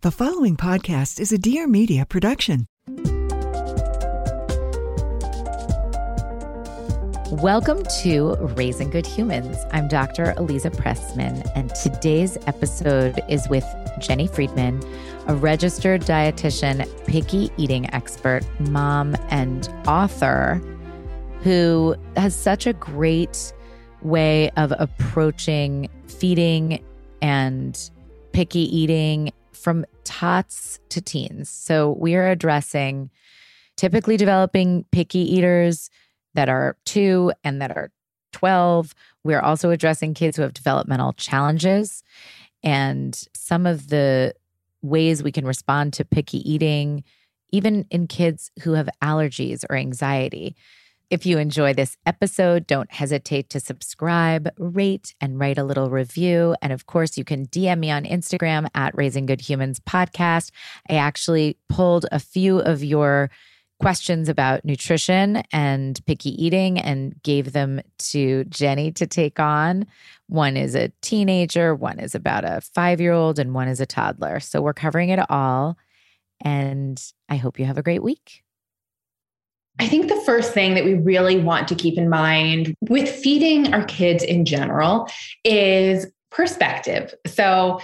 The following podcast is a Dear Media production. Welcome to Raising Good Humans. I'm Dr. Aliza Pressman, and today's episode is with Jenny Friedman, a registered dietitian, picky eating expert, mom, and author who has such a great way of approaching feeding and picky eating from tots to teens. So we are addressing typically developing picky eaters that are two and that are 12. We're also addressing kids who have developmental challenges and some of the ways we can respond to picky eating, even in kids who have allergies or anxiety. If you enjoy this episode, don't hesitate to subscribe, rate, and write a little review. And of course, you can DM me on Instagram at Raising Good Humans Podcast. I actually pulled a few of your questions about nutrition and picky eating and gave them to Jenny to take on. One is a teenager, one is about a five year old, and one is a toddler. So we're covering it all. And I hope you have a great week. I think the first thing that we really want to keep in mind with feeding our kids in general is perspective. So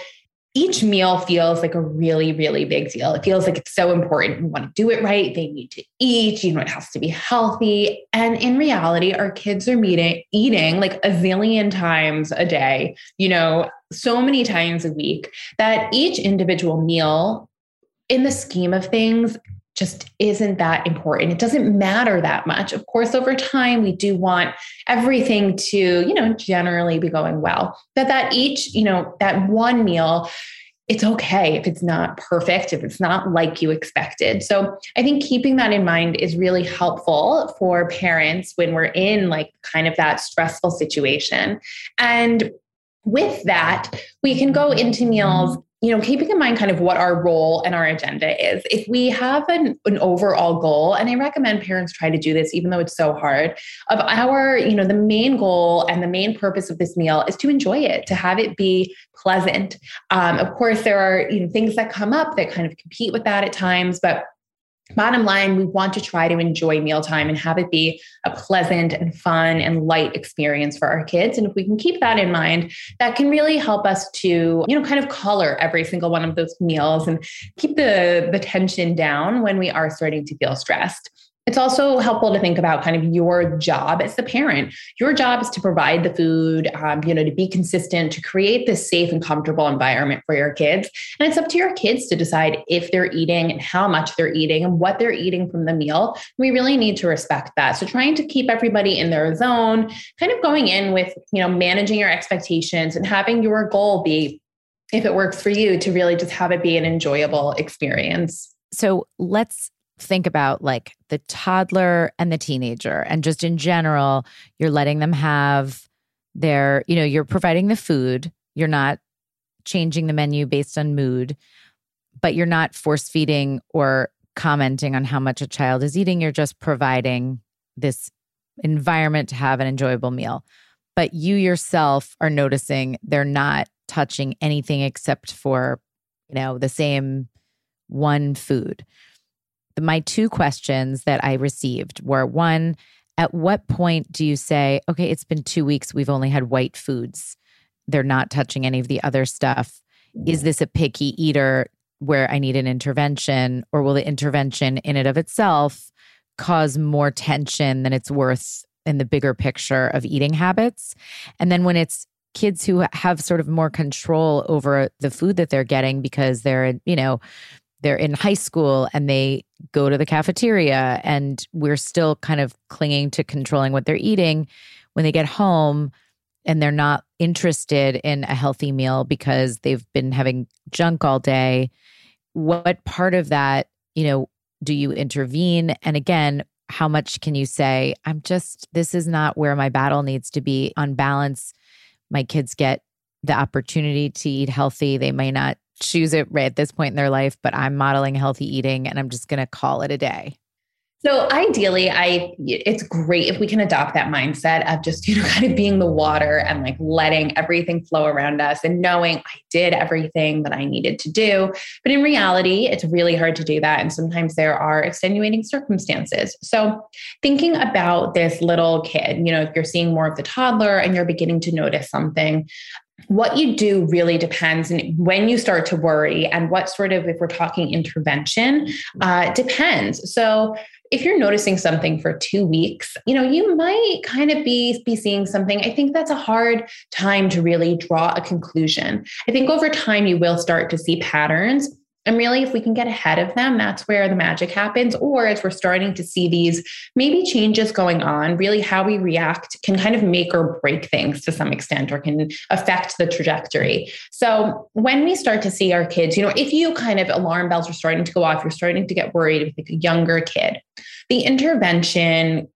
each meal feels like a really, really big deal. It feels like it's so important. We want to do it right. They need to eat. You know, it has to be healthy. And in reality, our kids are meeting, eating like a zillion times a day, you know, so many times a week that each individual meal in the scheme of things just isn't that important. It doesn't matter that much. Of course, over time, we do want everything to, you know, generally be going well. But that each, you know, that one meal, it's okay if it's not perfect, if it's not like you expected. So I think keeping that in mind is really helpful for parents when we're in like kind of that stressful situation. And with that, we can go into meals you know, keeping in mind kind of what our role and our agenda is. If we have an, an overall goal, and I recommend parents try to do this, even though it's so hard, of our, you know, the main goal and the main purpose of this meal is to enjoy it, to have it be pleasant. Um, of course, there are, you know, things that come up that kind of compete with that at times, but Bottom line, we want to try to enjoy mealtime and have it be a pleasant and fun and light experience for our kids. And if we can keep that in mind, that can really help us to, you know, kind of color every single one of those meals and keep the, the tension down when we are starting to feel stressed. It's also helpful to think about kind of your job as the parent. Your job is to provide the food, um, you know, to be consistent, to create this safe and comfortable environment for your kids. And it's up to your kids to decide if they're eating and how much they're eating and what they're eating from the meal. We really need to respect that. So trying to keep everybody in their zone, kind of going in with, you know, managing your expectations and having your goal be, if it works for you, to really just have it be an enjoyable experience. So let's think about like the toddler and the teenager and just in general you're letting them have their you know you're providing the food you're not changing the menu based on mood but you're not force feeding or commenting on how much a child is eating you're just providing this environment to have an enjoyable meal. But you yourself are noticing they're not touching anything except for you know the same one food my two questions that I received were one, at what point do you say, okay, it's been two weeks, we've only had white foods, they're not touching any of the other stuff? Is this a picky eater? where I need an intervention, or will the intervention in and of itself cause more tension than it's worth in the bigger picture of eating habits? And then when it's kids who have sort of more control over the food that they're getting because they're, you know, they're in high school and they go to the cafeteria and we're still kind of clinging to controlling what they're eating when they get home and they're not interested in a healthy meal because they've been having junk all day. What part of that you know do you intervene? And again how much can you say i'm just this is not where my battle needs to be. On balance my kids get the opportunity to eat healthy. They may not choose it right at this point in their life but i'm modeling healthy eating and i'm just going to call it a day so ideally, I it's great if we can adopt that mindset of just, you know, kind of being the water and like letting everything flow around us and knowing I did everything that I needed to do. But in reality, it's really hard to do that. And sometimes there are extenuating circumstances. So thinking about this little kid, you know, if you're seeing more of the toddler and you're beginning to notice something, what you do really depends and when you start to worry and what sort of if we're talking intervention uh, depends so if you're noticing something for two weeks, you know, you might kind of be, be seeing something. I think that's a hard time to really draw a conclusion. I think over time, you will start to see patterns and really, if we can get ahead of them, that's where the magic happens. Or as we're starting to see these maybe changes going on, really how we react can kind of make or break things to some extent or can affect the trajectory. So when we start to see our kids, you know, if you kind of alarm bells are starting to go off, you're starting to get worried with a younger kid, the intervention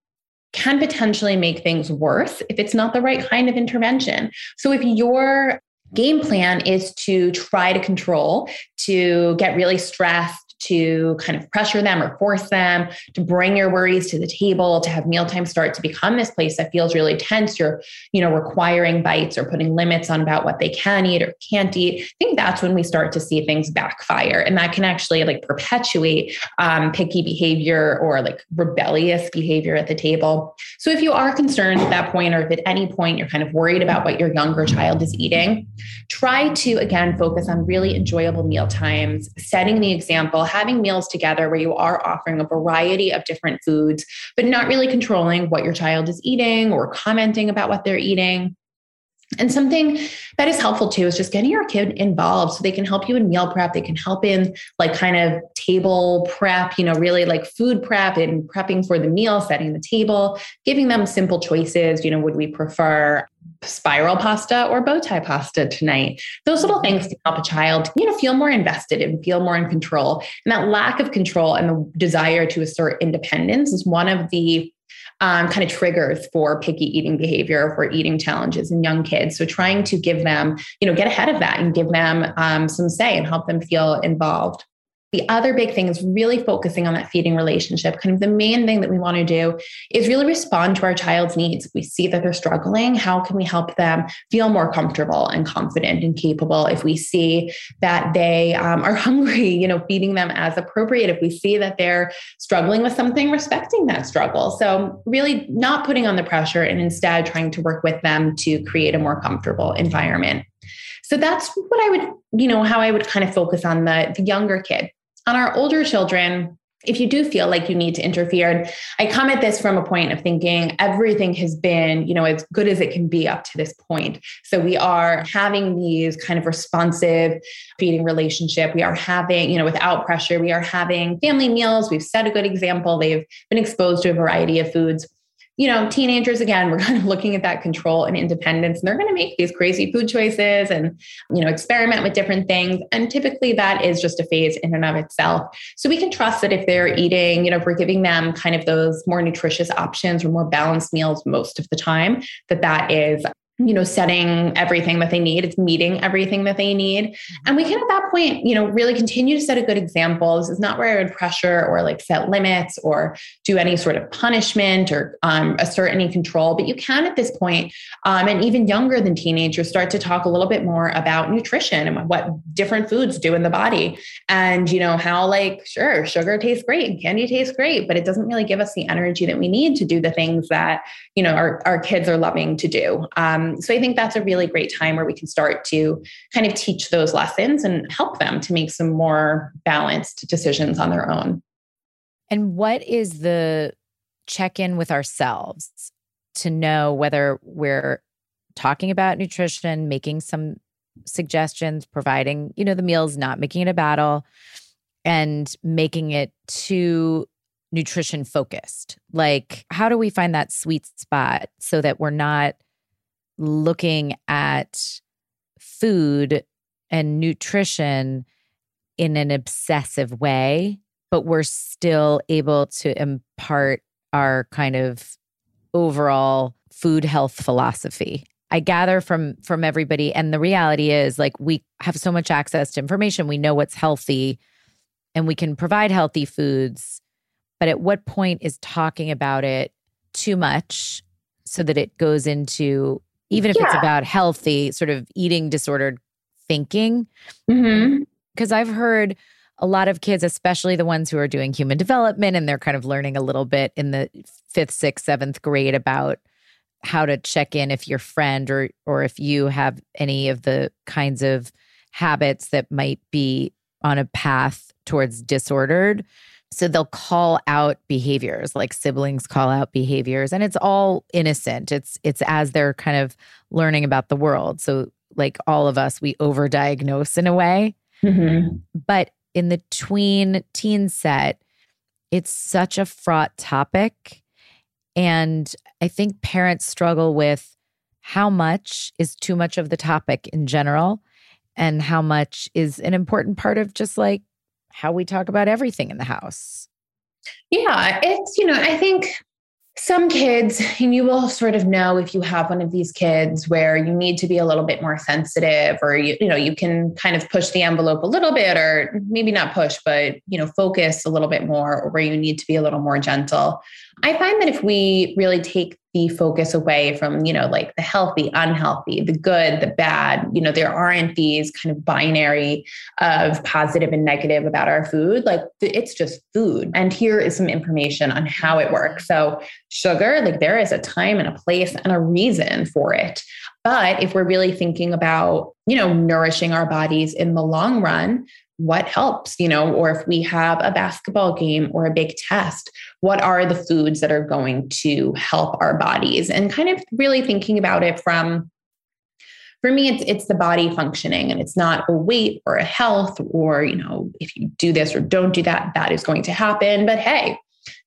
can potentially make things worse if it's not the right kind of intervention. So if you're game plan is to try to control, to get really stressed, to kind of pressure them or force them to bring your worries to the table to have mealtime start to become this place that feels really tense. You're you know requiring bites or putting limits on about what they can eat or can't eat. I think that's when we start to see things backfire and that can actually like perpetuate um, picky behavior or like rebellious behavior at the table. So if you are concerned at that point or if at any point you're kind of worried about what your younger child is eating try to again focus on really enjoyable meal times setting the example having meals together where you are offering a variety of different foods, but not really controlling what your child is eating or commenting about what they're eating. And something that is helpful too is just getting your kid involved so they can help you in meal prep. They can help in like kind of table prep, you know, really like food prep and prepping for the meal, setting the table, giving them simple choices. You know, would we prefer spiral pasta or bow tie pasta tonight? Those little things can help a child, you know, feel more invested and feel more in control. And that lack of control and the desire to assert independence is one of the um, kind of triggers for picky eating behavior for eating challenges in young kids. So trying to give them, you know, get ahead of that and give them um, some say and help them feel involved. The other big thing is really focusing on that feeding relationship. Kind of the main thing that we want to do is really respond to our child's needs. We see that they're struggling, how can we help them feel more comfortable and confident and capable? If we see that they um, are hungry, you know, feeding them as appropriate. If we see that they're struggling with something, respecting that struggle. So, really not putting on the pressure and instead trying to work with them to create a more comfortable environment. So that's what I would, you know, how I would kind of focus on the, the younger kid on our older children, if you do feel like you need to interfere, I come at this from a point of thinking everything has been, you know, as good as it can be up to this point. So we are having these kind of responsive feeding relationship. We are having, you know, without pressure, we are having family meals. We've set a good example. They've been exposed to a variety of foods you know, teenagers, again, we're kind of looking at that control and independence, and they're going to make these crazy food choices and, you know, experiment with different things. And typically that is just a phase in and of itself. So we can trust that if they're eating, you know, if we're giving them kind of those more nutritious options or more balanced meals most of the time, that that is you know, setting everything that they need. It's meeting everything that they need. And we can at that point, you know, really continue to set a good example. This is not where I would pressure or like set limits or do any sort of punishment or um, assert any control. But you can at this point, um, and even younger than teenagers, start to talk a little bit more about nutrition and what different foods do in the body. And, you know, how like, sure, sugar tastes great and candy tastes great, but it doesn't really give us the energy that we need to do the things that, you know, our, our kids are loving to do. Um, Um, so I think that's a really great time where we can start to kind of teach those lessons and help them to make some more balanced decisions on their own. And what is the check in with ourselves to know whether we're talking about nutrition, making some suggestions, providing, you know, the meals, not making it a battle, and making it too nutrition focused. Like, how do we find that sweet spot so that we're not looking at food and nutrition in an obsessive way, but we're still able to impart our kind of overall food health philosophy. I gather from from everybody and the reality is like we have so much access to information. We know what's healthy and we can provide healthy foods but at what point is talking about it too much so that it goes into even if yeah. it's about healthy sort of eating disordered thinking because mm-hmm. I've heard a lot of kids, especially the ones who are doing human development and they're kind of learning a little bit in the fifth, sixth, seventh grade about how to check in if your friend or or if you have any of the kinds of habits that might be on a path towards disordered so they'll call out behaviors like siblings call out behaviors and it's all innocent. It's it's as they're kind of learning about the world. So like all of us we overdiagnose in a way. Mm-hmm. but in the tween teen set it's such a fraught topic. And I think parents struggle with how much is too much of the topic in general and how much is an important part of just like how we talk about everything in the house. Yeah, it's, you know, I think some kids, and you will sort of know if you have one of these kids where you need to be a little bit more sensitive, or you, you know, you can kind of push the envelope a little bit, or maybe not push, but you know, focus a little bit more, or where you need to be a little more gentle. I find that if we really take the focus away from, you know, like the healthy, unhealthy, the good, the bad, you know, there aren't these kind of binary of positive and negative about our food. Like it's just food. And here is some information on how it works. So, sugar, like there is a time and a place and a reason for it. But if we're really thinking about, you know, nourishing our bodies in the long run, what helps, you know, or if we have a basketball game or a big test, what are the foods that are going to help our bodies? And kind of really thinking about it from for me it's it's the body functioning and it's not a weight or a health or you know if you do this or don't do that that is going to happen but hey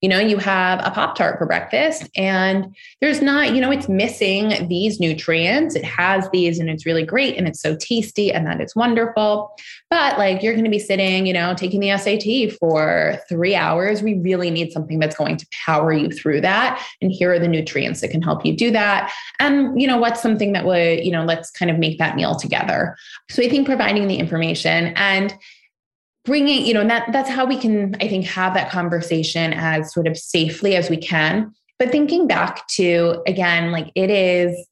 you know, you have a Pop Tart for breakfast and there's not, you know, it's missing these nutrients. It has these and it's really great and it's so tasty and that is wonderful. But like you're going to be sitting, you know, taking the SAT for three hours. We really need something that's going to power you through that. And here are the nutrients that can help you do that. And, you know, what's something that would, you know, let's kind of make that meal together. So I think providing the information and, bringing you know that that's how we can i think have that conversation as sort of safely as we can. But thinking back to again like it is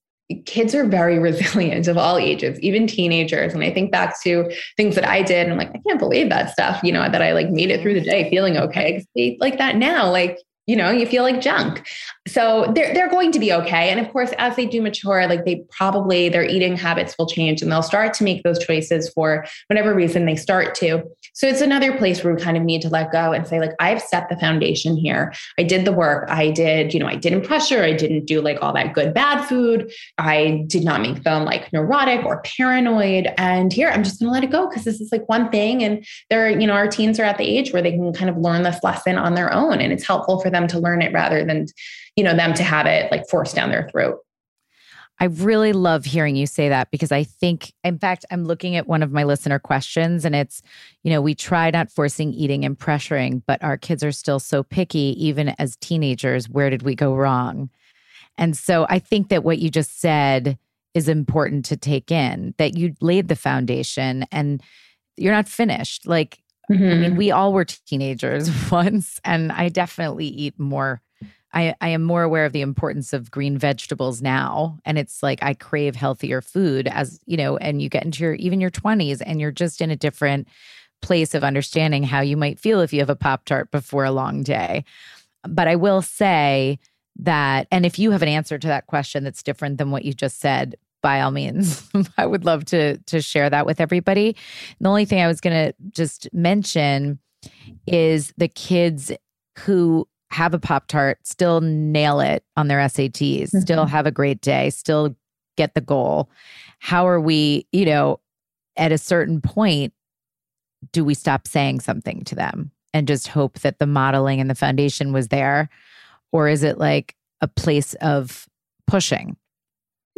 kids are very resilient of all ages even teenagers. And i think back to things that i did and i'm like i can't believe that stuff you know that i like made it through the day feeling okay like that now like you know you feel like junk. So they're, they're going to be okay. And of course as they do mature like they probably their eating habits will change and they'll start to make those choices for whatever reason they start to so it's another place where we kind of need to let go and say like i've set the foundation here. I did the work. I did you know i didn't pressure. I didn't do like all that good bad food. I did not make them like neurotic or paranoid. And here i'm just going to let it go because this is like one thing. And they're you know our teens are at the age where they can kind of learn this lesson on their own. And it's helpful for them to learn it rather than, you know, them to have it like forced down their throat. I really love hearing you say that because I think, in fact, I'm looking at one of my listener questions and it's, you know, we try not forcing eating and pressuring, but our kids are still so picky, even as teenagers. Where did we go wrong? And so I think that what you just said is important to take in that you laid the foundation and you're not finished. Like Mm-hmm. I mean, mm-hmm. we all were teenagers once, and I definitely eat more. I, I am more aware of the importance of green vegetables now. And it's like I crave healthier food as, you know, and you get into your even your 20s and you're just in a different place of understanding how you might feel if you have a Pop Tart before a long day. But I will say that, and if you have an answer to that question that's different than what you just said, by all means, I would love to to share that with everybody. The only thing I was to just mention is the kids who have a Pop Tart still nail it on their SATs, mm-hmm. still have a great day, still get the goal. How are we, you know, at a certain point, do we stop saying something to them and just hope that the modeling and the foundation was there? Or is it like a place of pushing?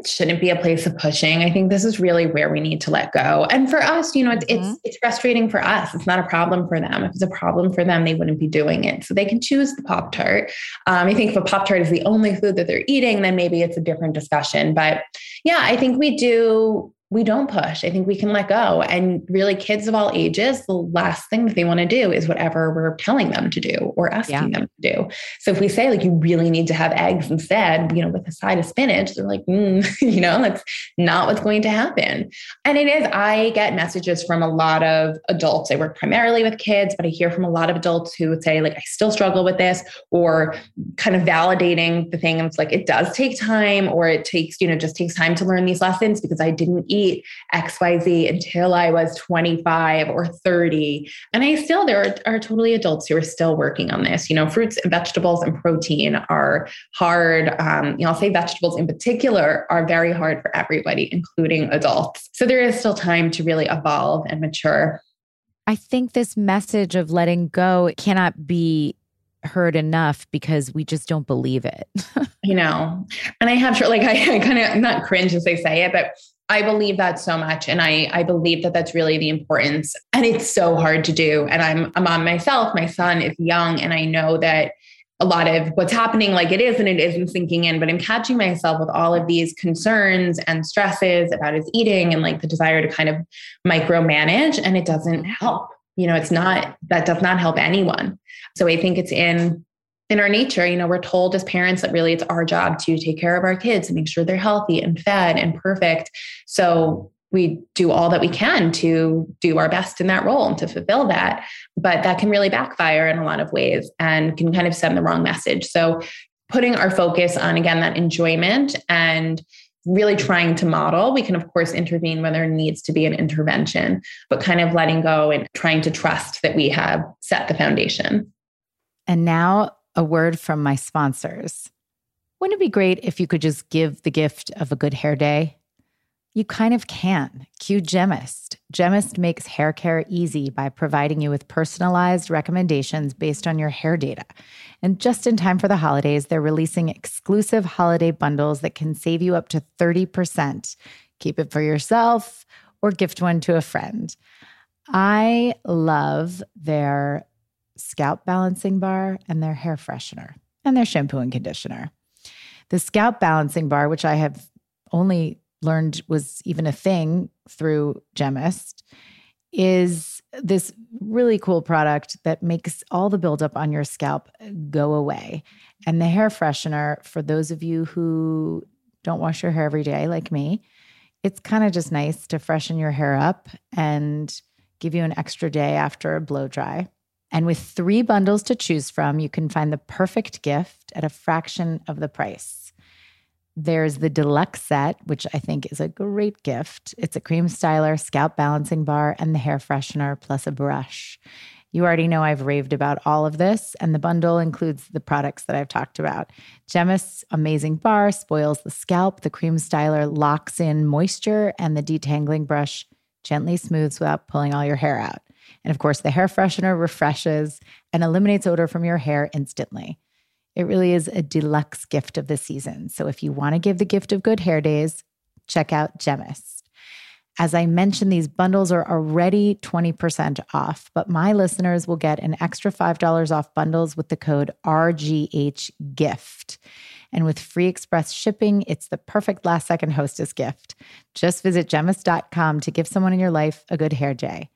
Shouldn't be a place of pushing. I think this is really where we need to let go. And for us, you know, it's mm-hmm. it's, it's frustrating for us. It's not a problem for them. If it's a problem for them, they wouldn't be doing it. So they can choose the Pop Tart. Um, I think if a Pop Tart is the only food that they're eating, then maybe it's a different discussion. But yeah, I think we do we don't push. I think we can let go. And really, kids of all ages, the last thing that they want to do is whatever we're telling them to do or asking yeah. them to do. So if we say, like, you really need to have eggs instead, you know, with a side of spinach, they're like, mm, you know, that's not what's going to happen. And it is, I get messages from a lot of adults. I work primarily with kids, but I hear from a lot of adults who would say, like, I still struggle with this, or kind of validating the thing. And it's like, it does take time, or it takes, you know, just takes time to learn these lessons because I didn't eat eat XYZ until I was 25 or 30. And I still, there are, are totally adults who are still working on this. You know, fruits and vegetables and protein are hard. Um, you know, I'll say vegetables in particular are very hard for everybody, including adults. So there is still time to really evolve and mature. I think this message of letting go cannot be heard enough because we just don't believe it. you know, and I have like I, I kind of not cringe as they say it, but I believe that so much. And I, I believe that that's really the importance. And it's so hard to do. And I'm, I'm on myself. My son is young. And I know that a lot of what's happening, like it is and it isn't sinking in, but I'm catching myself with all of these concerns and stresses about his eating and like the desire to kind of micromanage. And it doesn't help. You know, it's not, that does not help anyone. So I think it's in in our nature, you know, we're told as parents that really it's our job to take care of our kids and make sure they're healthy and fed and perfect. So we do all that we can to do our best in that role and to fulfill that. But that can really backfire in a lot of ways and can kind of send the wrong message. So putting our focus on, again, that enjoyment and really trying to model. We can, of course, intervene when there needs to be an intervention, but kind of letting go and trying to trust that we have set the foundation. And now a word from my sponsors. Wouldn't it be great if you could just give the gift of a good hair day? You kind of can. Cue Gemmist. Gemmist makes hair care easy by providing you with personalized recommendations based on your hair data. And just in time for the holidays, they're releasing exclusive holiday bundles that can save you up to 30%. Keep it for yourself or gift one to a friend. I love their scalp balancing bar and their hair freshener and their shampoo and conditioner. The scalp balancing bar, which I have only learned was even a thing through Gemmist, is this really cool product that makes all the buildup on your scalp go away. And the hair freshener, for those of you who don't wash your hair every day like me, it's kind of just nice to freshen your hair up and give you an extra day after a blow dry. And with three bundles to choose from, you can find the perfect gift at a fraction of the price. There's the deluxe set, which I think is a great gift. It's a cream styler, scalp balancing bar, and the hair freshener, plus a brush. You already know I've raved about all of this, and the bundle includes the products that I've talked about. Gemmist's amazing bar spoils the scalp, the cream styler locks in moisture, and the detangling brush gently smooths without pulling all your hair out. And of course, the hair freshener refreshes and eliminates odor from your hair instantly. It really is a deluxe gift of the season. So if you want to give the gift of good hair days, check out Gemmist. As I mentioned, these bundles are already 20% off, but my listeners will get an extra $5 off bundles with the code RGHGIFT. And with free express shipping, it's the perfect last second hostess gift. Just visit gemmist.com to give someone in your life a good hair day.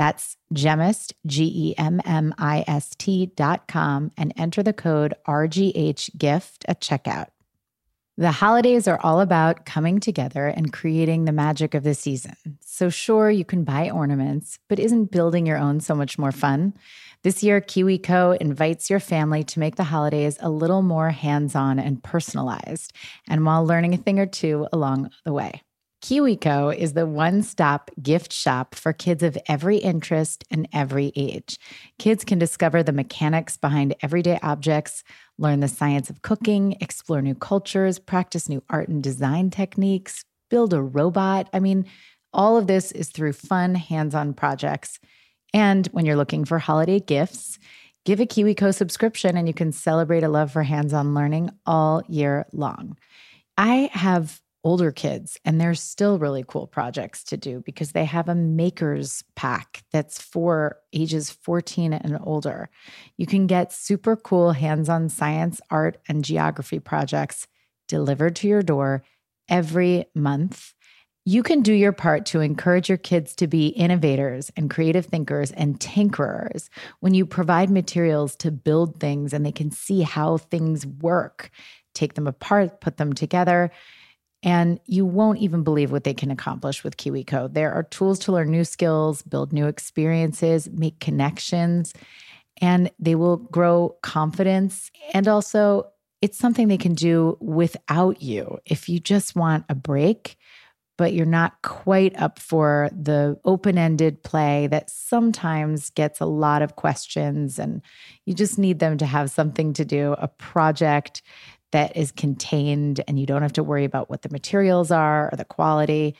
That's Gemmist, G E M M I S T dot com, and enter the code RGH gift at checkout. The holidays are all about coming together and creating the magic of the season. So, sure, you can buy ornaments, but isn't building your own so much more fun? This year, KiwiCo invites your family to make the holidays a little more hands on and personalized, and while learning a thing or two along the way. KiwiCo is the one stop gift shop for kids of every interest and every age. Kids can discover the mechanics behind everyday objects, learn the science of cooking, explore new cultures, practice new art and design techniques, build a robot. I mean, all of this is through fun, hands on projects. And when you're looking for holiday gifts, give a KiwiCo subscription and you can celebrate a love for hands on learning all year long. I have older kids and there's still really cool projects to do because they have a makers pack that's for ages 14 and older. You can get super cool hands-on science art and geography projects delivered to your door every month. You can do your part to encourage your kids to be innovators and creative thinkers and tinkerers. When you provide materials to build things and they can see how things work take them apart put them together and you won't even believe what they can accomplish with KiwiCo. There are tools to learn new skills, build new experiences, make connections, and they will grow confidence. And also, it's something they can do without you. If you just want a break, but you're not quite up for the open ended play that sometimes gets a lot of questions, and you just need them to have something to do, a project that is contained and you don't have to worry about what the materials are or the quality.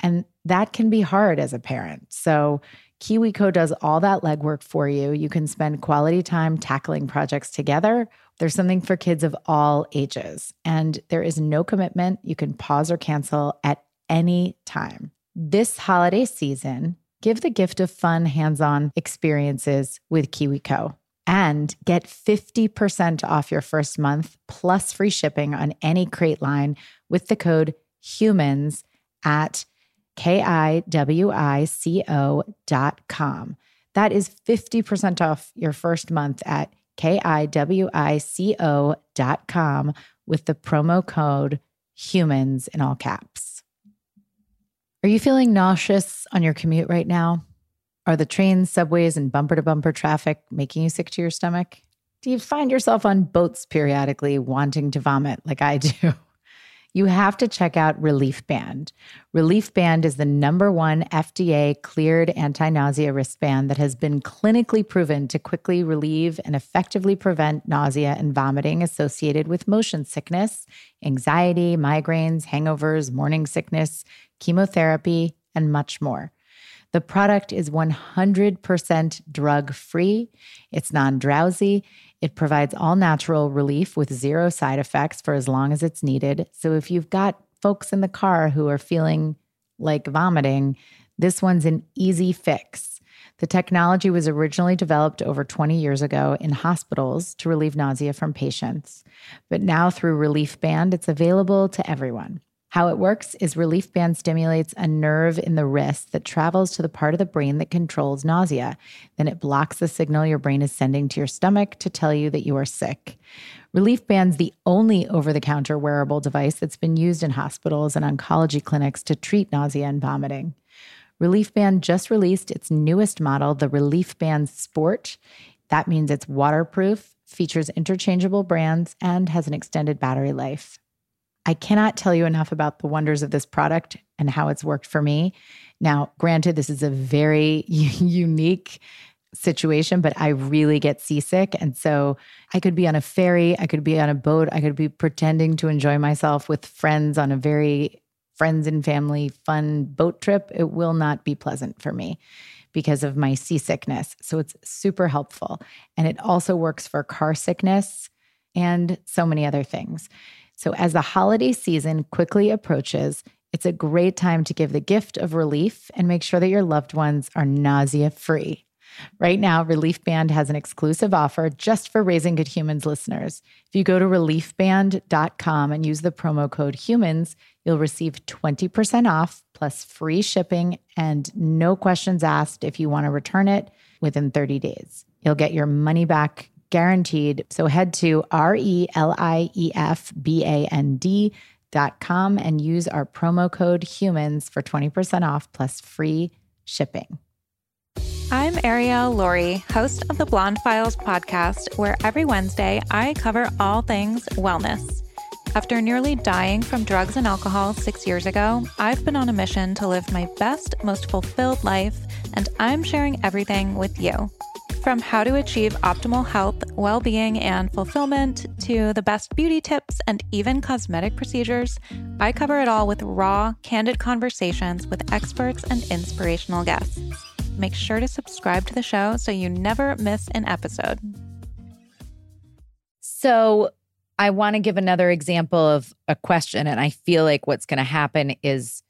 And that can be hard as a parent. So, KiwiCo does all that legwork for you. You can spend quality time tackling projects together. There's something for kids of all ages, and there is no commitment. You can pause or cancel at any time. This holiday season, give the gift of fun hands on experiences with KiwiCo and get 50% off your first month plus free shipping on any crate line with the code HUMANS at K-I-W-I-C-O.com. That is 50% off your first month at K-I-W-I-C-O.com with the promo code HUMANS in all caps. Are you feeling nauseous on your commute right now? Are the trains, subways, and bumper to bumper traffic making you sick to your stomach? Do you find yourself on boats periodically wanting to vomit like I do? You have to check out Relief Band. Relief Band is the number one FDA cleared anti nausea wristband that has been clinically proven to quickly relieve and effectively prevent nausea and vomiting associated with motion sickness, anxiety, migraines, hangovers, morning sickness, chemotherapy, and much more. The product is 100% drug free, it's non drowsy. It provides all natural relief with zero side effects for as long as it's needed. So if you've got folks in the car who are feeling like vomiting, this one's an easy fix. The technology was originally developed over 20 years ago in hospitals to relieve nausea from patients. But now, through Relief Band, it's available to everyone. How it works is Relief Band stimulates a nerve in the wrist that travels to the part of the brain that controls nausea. Then it blocks the signal your brain is sending to your stomach to tell you that you are sick. Relief Band's the only over the counter wearable device that's been used in hospitals and oncology clinics to treat nausea and vomiting. Relief Band just released its newest model, the Relief Band Sport. That means it's waterproof, features interchangeable brands, and has an extended battery life. I cannot tell you enough about the wonders of this product and how it's worked for me. Now, granted, this is a very unique situation, but I really get seasick. And so I could be on a ferry, I could be on a boat, I could be pretending to enjoy myself with friends on a very friends and family fun boat trip. It will not be pleasant for me because of my seasickness. So it's super helpful. And it also works for car sickness and so many other things. So, as the holiday season quickly approaches, it's a great time to give the gift of relief and make sure that your loved ones are nausea free. Right now, Relief Band has an exclusive offer just for Raising Good Humans listeners. If you go to reliefband.com and use the promo code HUMANS, you'll receive 20% off plus free shipping and no questions asked if you want to return it within 30 days. You'll get your money back guaranteed. So head to R E L I E F B A N D dot com and use our promo code HUMANS for 20% off plus free shipping. I'm Ariel Laurie, host of the Blonde Files podcast, where every Wednesday I cover all things wellness. After nearly dying from drugs and alcohol six years ago, I've been on a mission to live my best, most fulfilled life, and I'm sharing everything with you. From how to achieve optimal health, well being, and fulfillment to the best beauty tips and even cosmetic procedures, I cover it all with raw, candid conversations with experts and inspirational guests. Make sure to subscribe to the show so you never miss an episode. So, I want to give another example of a question. And I feel like what's going to happen is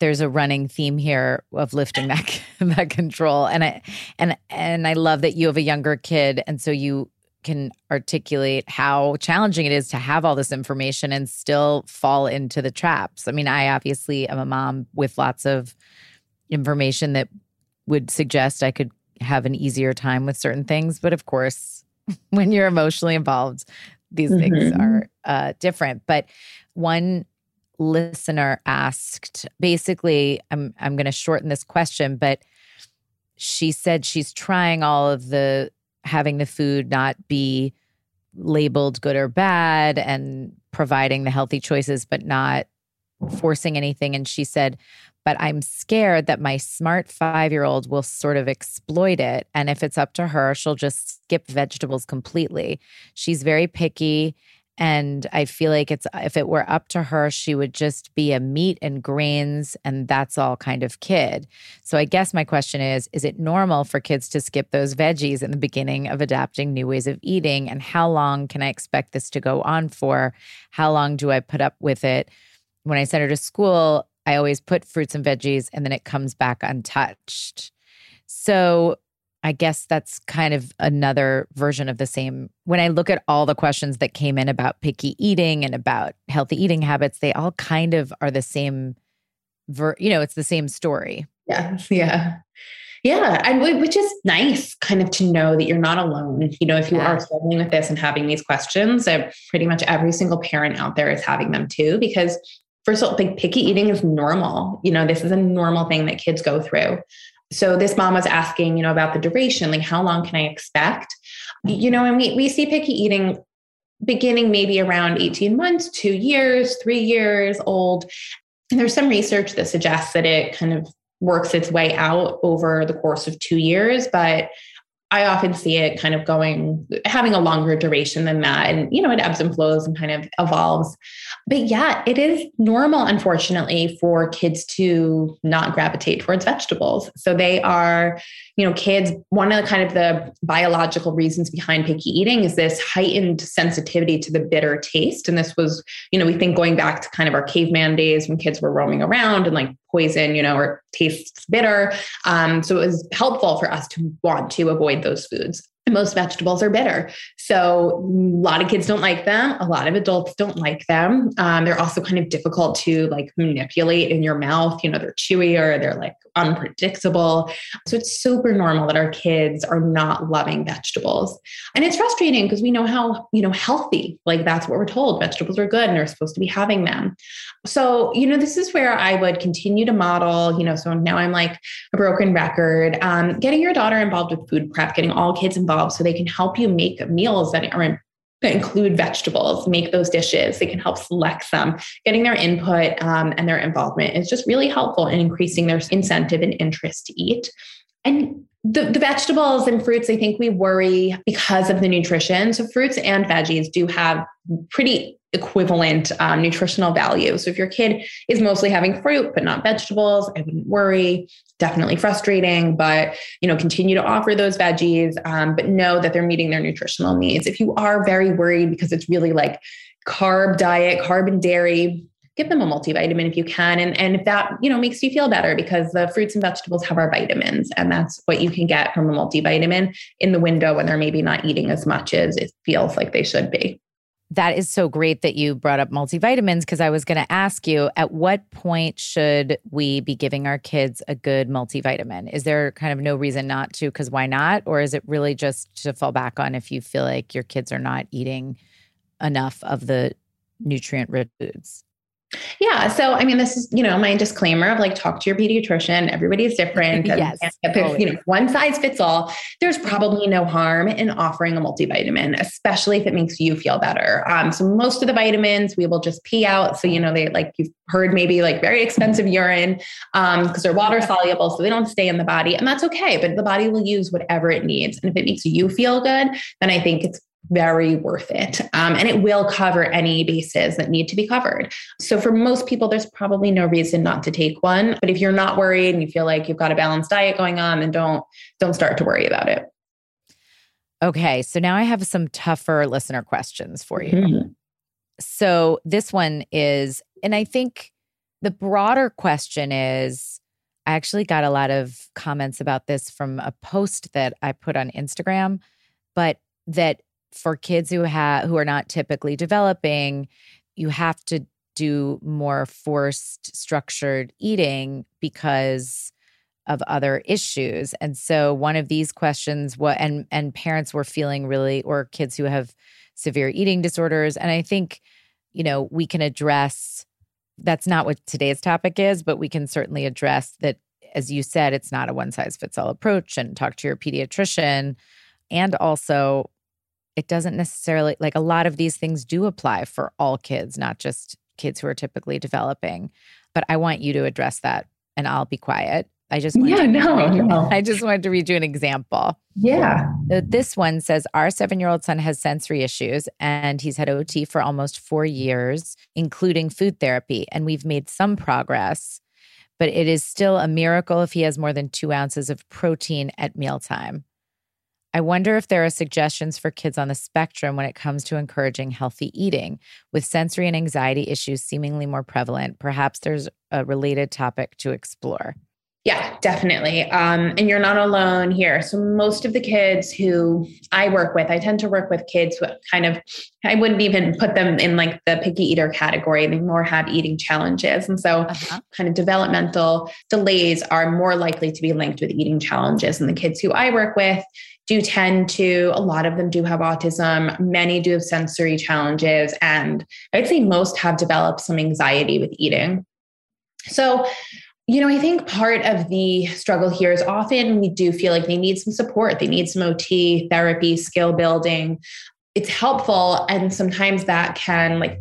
there's a running theme here of lifting that, that control. And I and and I love that you have a younger kid. And so you can articulate how challenging it is to have all this information and still fall into the traps. I mean, I obviously am a mom with lots of information that would suggest I could have an easier time with certain things. But of course, when you're emotionally involved, these mm-hmm. things are uh, different. But one listener asked basically, I'm I'm going to shorten this question, but she said she's trying all of the having the food not be labeled good or bad and providing the healthy choices, but not forcing anything. And she said, but I'm scared that my smart five year old will sort of exploit it. And if it's up to her, she'll just skip vegetables completely. She's very picky. And I feel like it's if it were up to her, she would just be a meat and grains and that's all kind of kid. So I guess my question is is it normal for kids to skip those veggies in the beginning of adapting new ways of eating? And how long can I expect this to go on for? How long do I put up with it? When I send her to school, I always put fruits and veggies and then it comes back untouched. So I guess that's kind of another version of the same. When I look at all the questions that came in about picky eating and about healthy eating habits, they all kind of are the same ver- you know, it's the same story. Yeah. Yeah. Yeah, and which is nice, kind of to know that you're not alone. You know, if you yeah. are struggling with this and having these questions, uh, pretty much every single parent out there is having them too, because first of all, like picky eating is normal. You know, this is a normal thing that kids go through. So this mom was asking, you know, about the duration, like how long can I expect? You know, and we we see picky eating beginning maybe around 18 months, 2 years, 3 years old. And there's some research that suggests that it kind of works its way out over the course of 2 years, but I often see it kind of going, having a longer duration than that. And, you know, it ebbs and flows and kind of evolves. But yeah, it is normal, unfortunately, for kids to not gravitate towards vegetables. So they are, you know, kids, one of the kind of the biological reasons behind picky eating is this heightened sensitivity to the bitter taste. And this was, you know, we think going back to kind of our caveman days when kids were roaming around and like poison, you know, or tastes bitter. Um, so it was helpful for us to want to avoid those foods most vegetables are bitter. So a lot of kids don't like them. A lot of adults don't like them. Um, they're also kind of difficult to like manipulate in your mouth. You know, they're chewy or they're like unpredictable. So it's super normal that our kids are not loving vegetables. And it's frustrating because we know how, you know, healthy, like that's what we're told. Vegetables are good and they're supposed to be having them. So, you know, this is where I would continue to model, you know, so now I'm like a broken record, um, getting your daughter involved with food prep, getting all kids involved so they can help you make meals that are that include vegetables, make those dishes. They can help select them. Getting their input um, and their involvement is just really helpful in increasing their incentive and interest to eat. And the, the vegetables and fruits, I think we worry because of the nutrition. So, fruits and veggies do have pretty equivalent um, nutritional value. So if your kid is mostly having fruit but not vegetables, I wouldn't worry. Definitely frustrating, but you know, continue to offer those veggies, um, but know that they're meeting their nutritional needs. If you are very worried because it's really like carb diet, carb and dairy, give them a multivitamin if you can. And, and if that, you know, makes you feel better because the fruits and vegetables have our vitamins and that's what you can get from a multivitamin in the window when they're maybe not eating as much as it feels like they should be. that is so great that you brought up multivitamins because I was going to ask you at what point should we be giving our kids a good multivitamin? Is there kind of no reason not to because why not? Or is it really just to fall back on if you feel like your kids are not eating enough of the nutrient rich foods? Yeah. So, I mean, this is, you know, my disclaimer of like, talk to your pediatrician. Everybody is different. yes. You know, one size fits all, there's probably no harm in offering a multivitamin, especially if it makes you feel better. Um, so most of the vitamins we will just pee out. So, you know, they like you've heard maybe like very expensive urine um, because they're water soluble. So they don't stay in the body. And that's okay. But the body will use whatever it needs. And if it makes you feel good, then I think it's very worth it. Um, and it will cover any bases that need to be covered. So for most people, there's probably no reason not to take one. But if you're not worried and you feel like you've got a balanced diet going on, then don't don't start to worry about it. Okay. So now I have some tougher listener questions for you. Mm-hmm. So this one is, and I think the broader question is I actually got a lot of comments about this from a post that I put on Instagram, but that for kids who have who are not typically developing, you have to do more forced structured eating because of other issues. And so one of these questions what and and parents were feeling really or kids who have severe eating disorders and I think you know, we can address that's not what today's topic is, but we can certainly address that as you said it's not a one size fits all approach and talk to your pediatrician and also it doesn't necessarily like a lot of these things do apply for all kids, not just kids who are typically developing. But I want you to address that and I'll be quiet. I just yeah, no, no. I just wanted to read you an example. Yeah. This one says our seven year old son has sensory issues and he's had OT for almost four years, including food therapy. And we've made some progress, but it is still a miracle if he has more than two ounces of protein at mealtime. I wonder if there are suggestions for kids on the spectrum when it comes to encouraging healthy eating. With sensory and anxiety issues seemingly more prevalent, perhaps there's a related topic to explore. Yeah, definitely. Um, and you're not alone here. So, most of the kids who I work with, I tend to work with kids who kind of, I wouldn't even put them in like the picky eater category. They more have eating challenges. And so, uh-huh. kind of developmental delays are more likely to be linked with eating challenges. And the kids who I work with, do tend to, a lot of them do have autism. Many do have sensory challenges. And I'd say most have developed some anxiety with eating. So, you know, I think part of the struggle here is often we do feel like they need some support, they need some OT, therapy, skill building. It's helpful. And sometimes that can, like,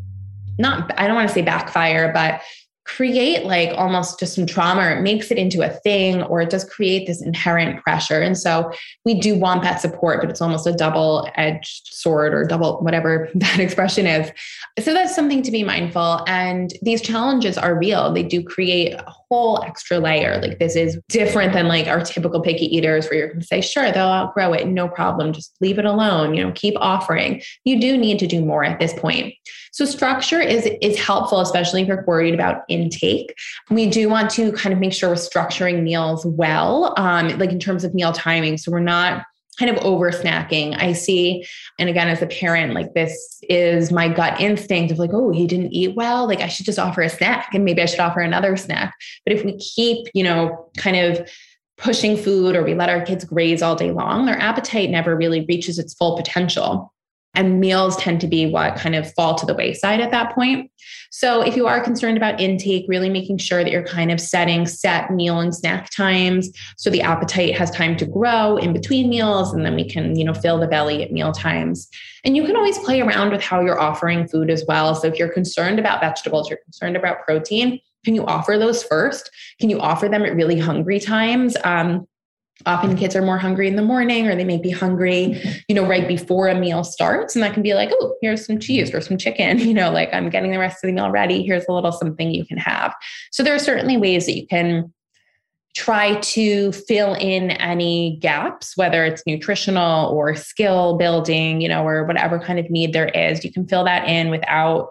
not, I don't want to say backfire, but create like almost just some trauma it makes it into a thing or it does create this inherent pressure. And so we do want that support but it's almost a double edged sword or double whatever that expression is. So that's something to be mindful. And these challenges are real. They do create a whole extra layer like this is different than like our typical picky eaters where you're going to say sure they'll outgrow it no problem just leave it alone you know keep offering you do need to do more at this point so structure is is helpful, especially if you're worried about intake. We do want to kind of make sure we're structuring meals well, um, like in terms of meal timing. So we're not kind of over snacking. I see, and again, as a parent, like this is my gut instinct of like, oh, he didn't eat well. Like I should just offer a snack and maybe I should offer another snack. But if we keep, you know, kind of pushing food or we let our kids graze all day long, their appetite never really reaches its full potential. And meals tend to be what kind of fall to the wayside at that point. So, if you are concerned about intake, really making sure that you're kind of setting set meal and snack times so the appetite has time to grow in between meals, and then we can, you know, fill the belly at meal times. And you can always play around with how you're offering food as well. So, if you're concerned about vegetables, you're concerned about protein, can you offer those first? Can you offer them at really hungry times? Um, often kids are more hungry in the morning or they may be hungry you know right before a meal starts. And that can be like oh here's some cheese or some chicken you know like i'm getting the rest of the meal ready. Here's a little something you can have. So there are certainly ways that you can try to fill in any gaps whether it's nutritional or skill building you know or whatever kind of need there is. You can fill that in without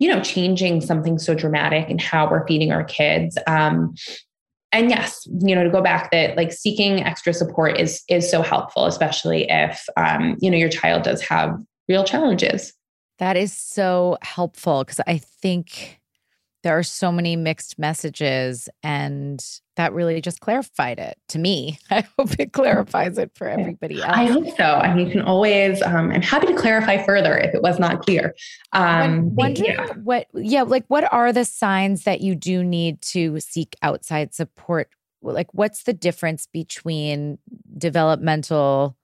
you know changing something so dramatic in how we're feeding our kids. Um, and yes you know to go back that like seeking extra support is is so helpful especially if um, you know your child does have real challenges. That is so helpful because I think there are so many mixed messages and that really just clarified it to me. I hope it clarifies it for everybody else. I hope so. I mean, you can always, um, I'm happy to clarify further if it was not clear. Um, wondering yeah. what, yeah, like what are the signs that you do need to seek outside support? Like, what's the difference between developmental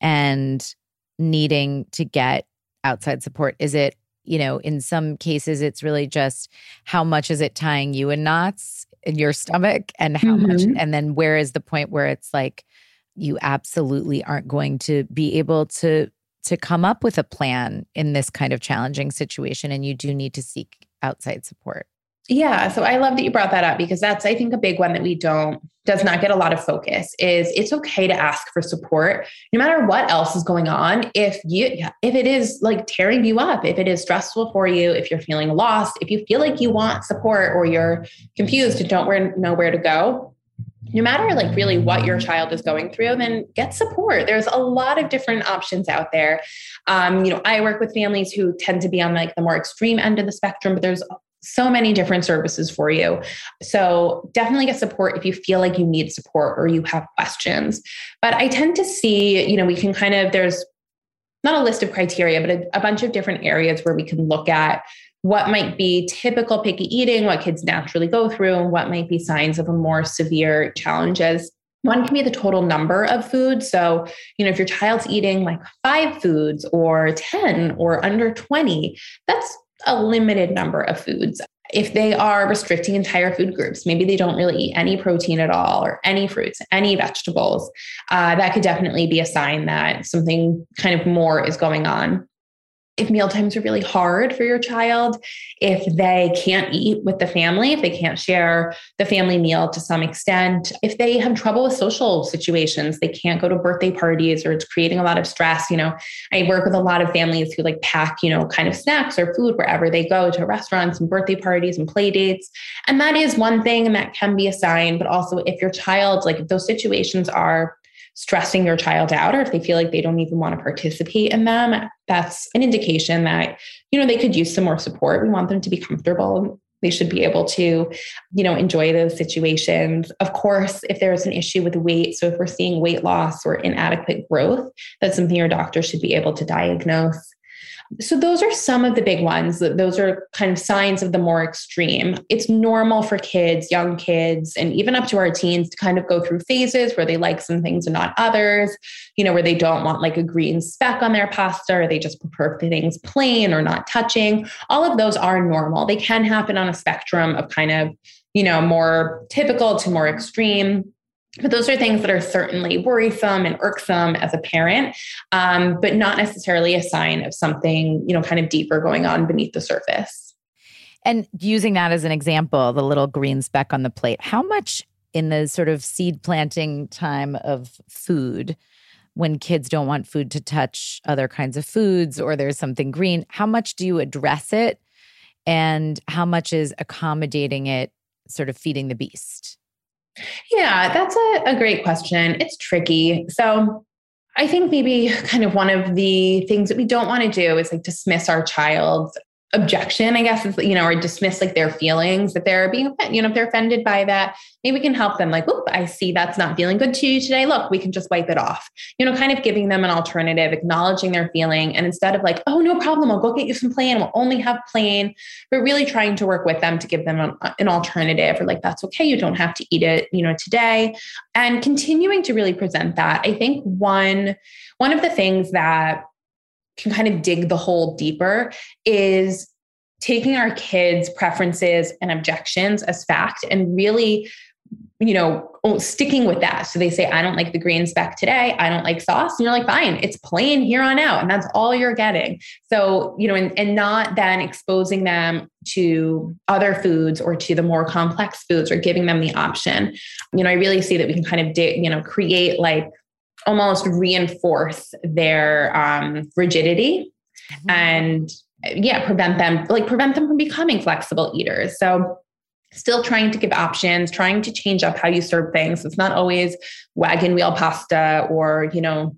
and needing to get outside support? Is it you know, in some cases, it's really just how much is it tying you in knots in your stomach and how mm-hmm. much, and then where is the point where it's like you absolutely aren't going to be able to to come up with a plan in this kind of challenging situation and you do need to seek outside support yeah. So I love that you brought that up because that's, I think, a big one that we don't, does not get a lot of focus is it's okay to ask for support no matter what else is going on. If you, if it is like tearing you up, if it is stressful for you, if you're feeling lost, if you feel like you want support or you're confused and don't know where to go, no matter like really what your child is going through then get support there's a lot of different options out there um, you know i work with families who tend to be on like the more extreme end of the spectrum but there's so many different services for you. So definitely get support if you feel like you need support or you have questions. But I tend to see, you know, we can kind of, there's not a list of criteria, but a, a bunch of different areas where we can look at what might be typical picky eating, what kids naturally go through, and what might be signs of a more severe challenges. One can be the total number of foods. So, you know, if your child's eating like five foods or 10 or under 20, that's a limited number of foods. If they are restricting entire food groups, maybe they don't really eat any protein at all, or any fruits, any vegetables, uh, that could definitely be a sign that something kind of more is going on if meal times are really hard for your child, if they can't eat with the family, if they can't share the family meal to some extent, if they have trouble with social situations, they can't go to birthday parties or it's creating a lot of stress. You know, I work with a lot of families who like pack, you know, kind of snacks or food wherever they go to restaurants and birthday parties and play dates. And that is one thing and that can be a sign. But also, if your child, like if those situations are stressing your child out or if they feel like they don't even want to participate in them that's an indication that you know they could use some more support. We want them to be comfortable. They should be able to you know enjoy those situations. Of course if there's an issue with weight so if we're seeing weight loss or inadequate growth that's something your doctor should be able to diagnose so those are some of the big ones. Those are kind of signs of the more extreme. It's normal for kids, young kids, and even up to our teens to kind of go through phases where they like some things and not others, you know, where they don't want like a green speck on their pasta or they just prefer things plain or not touching. All of those are normal. They can happen on a spectrum of kind of, you know, more typical to more extreme but those are things that are certainly worrisome and irksome as a parent, um, but not necessarily a sign of something, you know, kind of deeper going on beneath the surface. And using that as an example, the little green speck on the plate, how much in the sort of seed planting time of food, when kids don't want food to touch other kinds of foods or there's something green, how much do you address it? And how much is accommodating it, sort of feeding the beast? Yeah, that's a, a great question. It's tricky. So I think maybe kind of one of the things that we don't want to do is like dismiss our child's objection, I guess, is, you know, or dismiss like their feelings that they're being, you know, if they're offended by that, maybe we can help them like, I see that's not feeling good to you today. Look, we can just wipe it off, you know, kind of giving them an alternative, acknowledging their feeling. And instead of like, oh, no problem, I'll go get you some plain, we'll only have plain, but really trying to work with them to give them an, an alternative or like, that's okay. You don't have to eat it, you know, today. And continuing to really present that. I think one, one of the things that can kind of dig the hole deeper is taking our kids' preferences and objections as fact and really you know, sticking with that. So they say, I don't like the green speck today. I don't like sauce. And you're like, fine, it's plain here on out. And that's all you're getting. So, you know, and, and not then exposing them to other foods or to the more complex foods or giving them the option. You know, I really see that we can kind of, do, you know, create like almost reinforce their um, rigidity mm-hmm. and yeah prevent them like prevent them from becoming flexible eaters so still trying to give options trying to change up how you serve things it's not always wagon wheel pasta or you know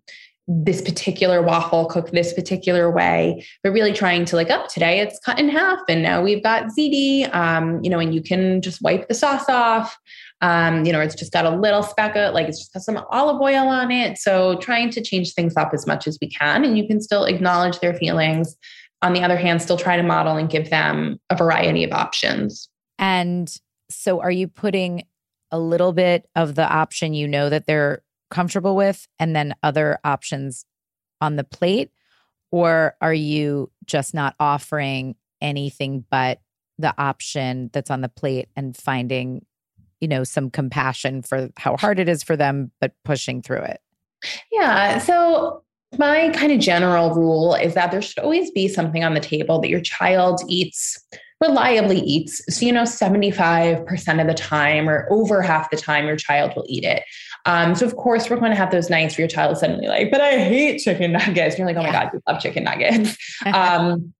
this particular waffle cooked this particular way, but really trying to like, up oh, today it's cut in half and now we've got ziti, um, you know, and you can just wipe the sauce off. Um, you know, it's just got a little speck of like it's just got some olive oil on it. So trying to change things up as much as we can, and you can still acknowledge their feelings. On the other hand, still try to model and give them a variety of options. And so are you putting a little bit of the option you know that they're comfortable with and then other options on the plate? Or are you just not offering anything but the option that's on the plate and finding, you know, some compassion for how hard it is for them, but pushing through it? Yeah. So my kind of general rule is that there should always be something on the table that your child eats reliably eats. So, you know, 75% of the time or over half the time, your child will eat it. Um, so, of course, we're going to have those nights where your child is suddenly like, but I hate chicken nuggets. And you're like, oh my God, you love chicken nuggets. um,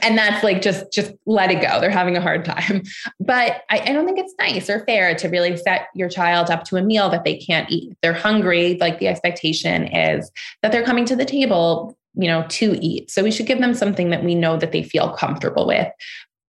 and that's like just just let it go. They're having a hard time. But I, I, don't think it's nice or fair to really set your child up to a meal that they can't eat. They're hungry like the expectation is that they're coming to the table you know to eat. So we should give them something that we know that they feel comfortable with.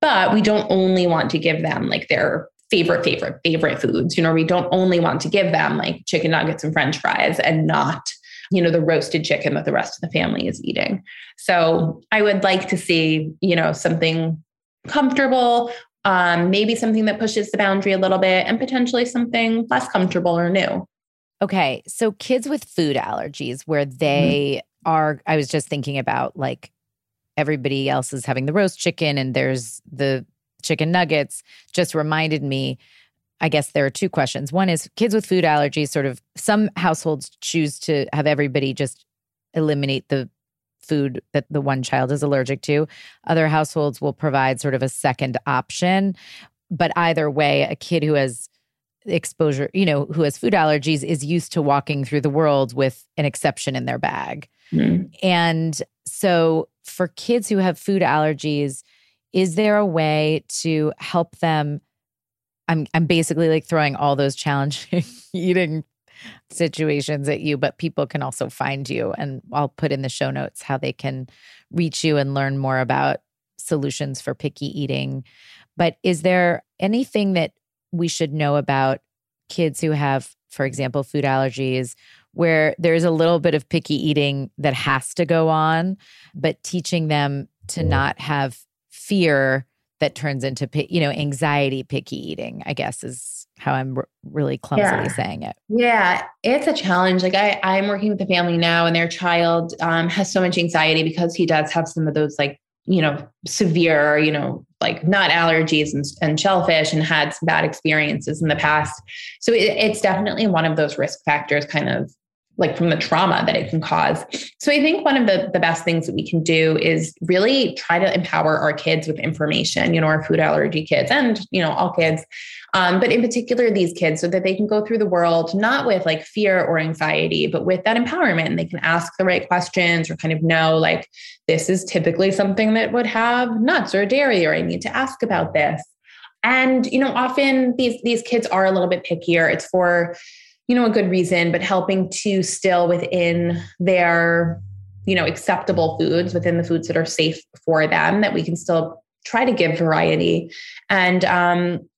But we don't only want to give them like their favorite, favorite, favorite foods. You know, we don't only want to give them like chicken nuggets and french fries and not, you know, the roasted chicken that the rest of the family is eating. So I would like to see, you know, something comfortable, um, maybe something that pushes the boundary a little bit, and potentially something less comfortable or new. Okay. So kids with food allergies, where mm-hmm. they mm-hmm. are, I was just thinking about like everybody else is having the roast chicken and there's the chicken nuggets just reminded me I guess there are two questions. One is kids with food allergies, sort of some households choose to have everybody just eliminate the food that the one child is allergic to. Other households will provide sort of a second option. But either way, a kid who has exposure, you know, who has food allergies is used to walking through the world with an exception in their bag. Mm. And so for kids who have food allergies, is there a way to help them? I'm I'm basically like throwing all those challenging eating situations at you, but people can also find you. And I'll put in the show notes how they can reach you and learn more about solutions for picky eating. But is there anything that we should know about kids who have, for example, food allergies where there's a little bit of picky eating that has to go on, but teaching them to not have fear that turns into you know anxiety picky eating i guess is how i'm r- really clumsily yeah. saying it yeah it's a challenge like i i'm working with a family now and their child um, has so much anxiety because he does have some of those like you know severe you know like nut allergies and, and shellfish and had some bad experiences in the past so it, it's definitely one of those risk factors kind of like from the trauma that it can cause. So I think one of the, the best things that we can do is really try to empower our kids with information, you know, our food allergy kids and, you know, all kids. Um, but in particular, these kids, so that they can go through the world not with like fear or anxiety, but with that empowerment. And they can ask the right questions or kind of know like, this is typically something that would have nuts or dairy, or I need to ask about this. And, you know, often these, these kids are a little bit pickier. It's for, you know, a good reason, but helping to still within their, you know, acceptable foods, within the foods that are safe for them, that we can still try to give variety. And um,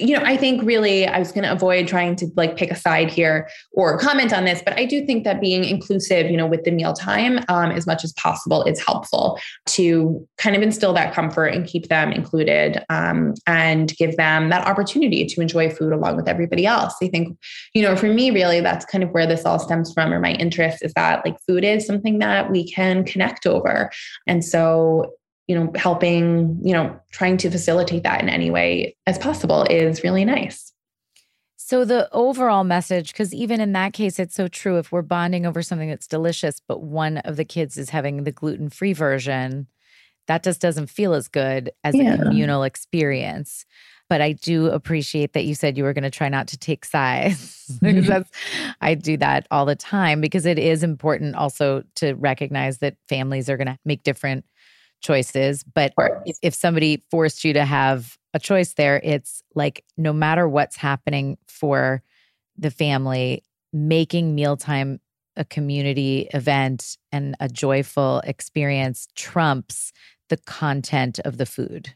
you know, I think really I was going to avoid trying to like pick a side here or comment on this, but I do think that being inclusive, you know, with the mealtime um, as much as possible is helpful to kind of instill that comfort and keep them included um, and give them that opportunity to enjoy food along with everybody else. I think, you know, for me, really, that's kind of where this all stems from, or my interest is that like food is something that we can connect over. And so you know, helping, you know, trying to facilitate that in any way as possible is really nice. So the overall message, because even in that case, it's so true. If we're bonding over something that's delicious, but one of the kids is having the gluten free version, that just doesn't feel as good as yeah. a communal experience. But I do appreciate that you said you were going to try not to take sides. Mm-hmm. that's, I do that all the time because it is important also to recognize that families are going to make different choices. But if, if somebody forced you to have a choice there, it's like no matter what's happening for the family, making mealtime a community event and a joyful experience trumps the content of the food.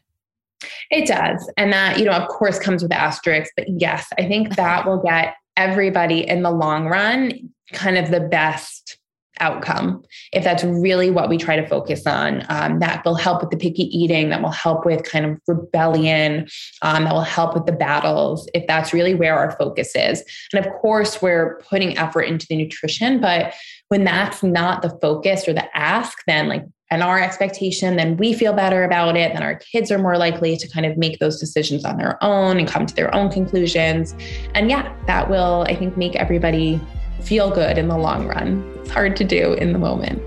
It does. And that, you know, of course comes with asterisks, but yes, I think that will get everybody in the long run kind of the best outcome. If that's really what we try to focus on um, that will help with the picky eating that will help with kind of rebellion um, that will help with the battles if that's really where our focus is. And of course we're putting effort into the nutrition but when that's not the focus or the ask then like and our expectation then we feel better about it then our kids are more likely to kind of make those decisions on their own and come to their own conclusions. And yeah that will i think make everybody feel good in the long run. It's hard to do in the moment.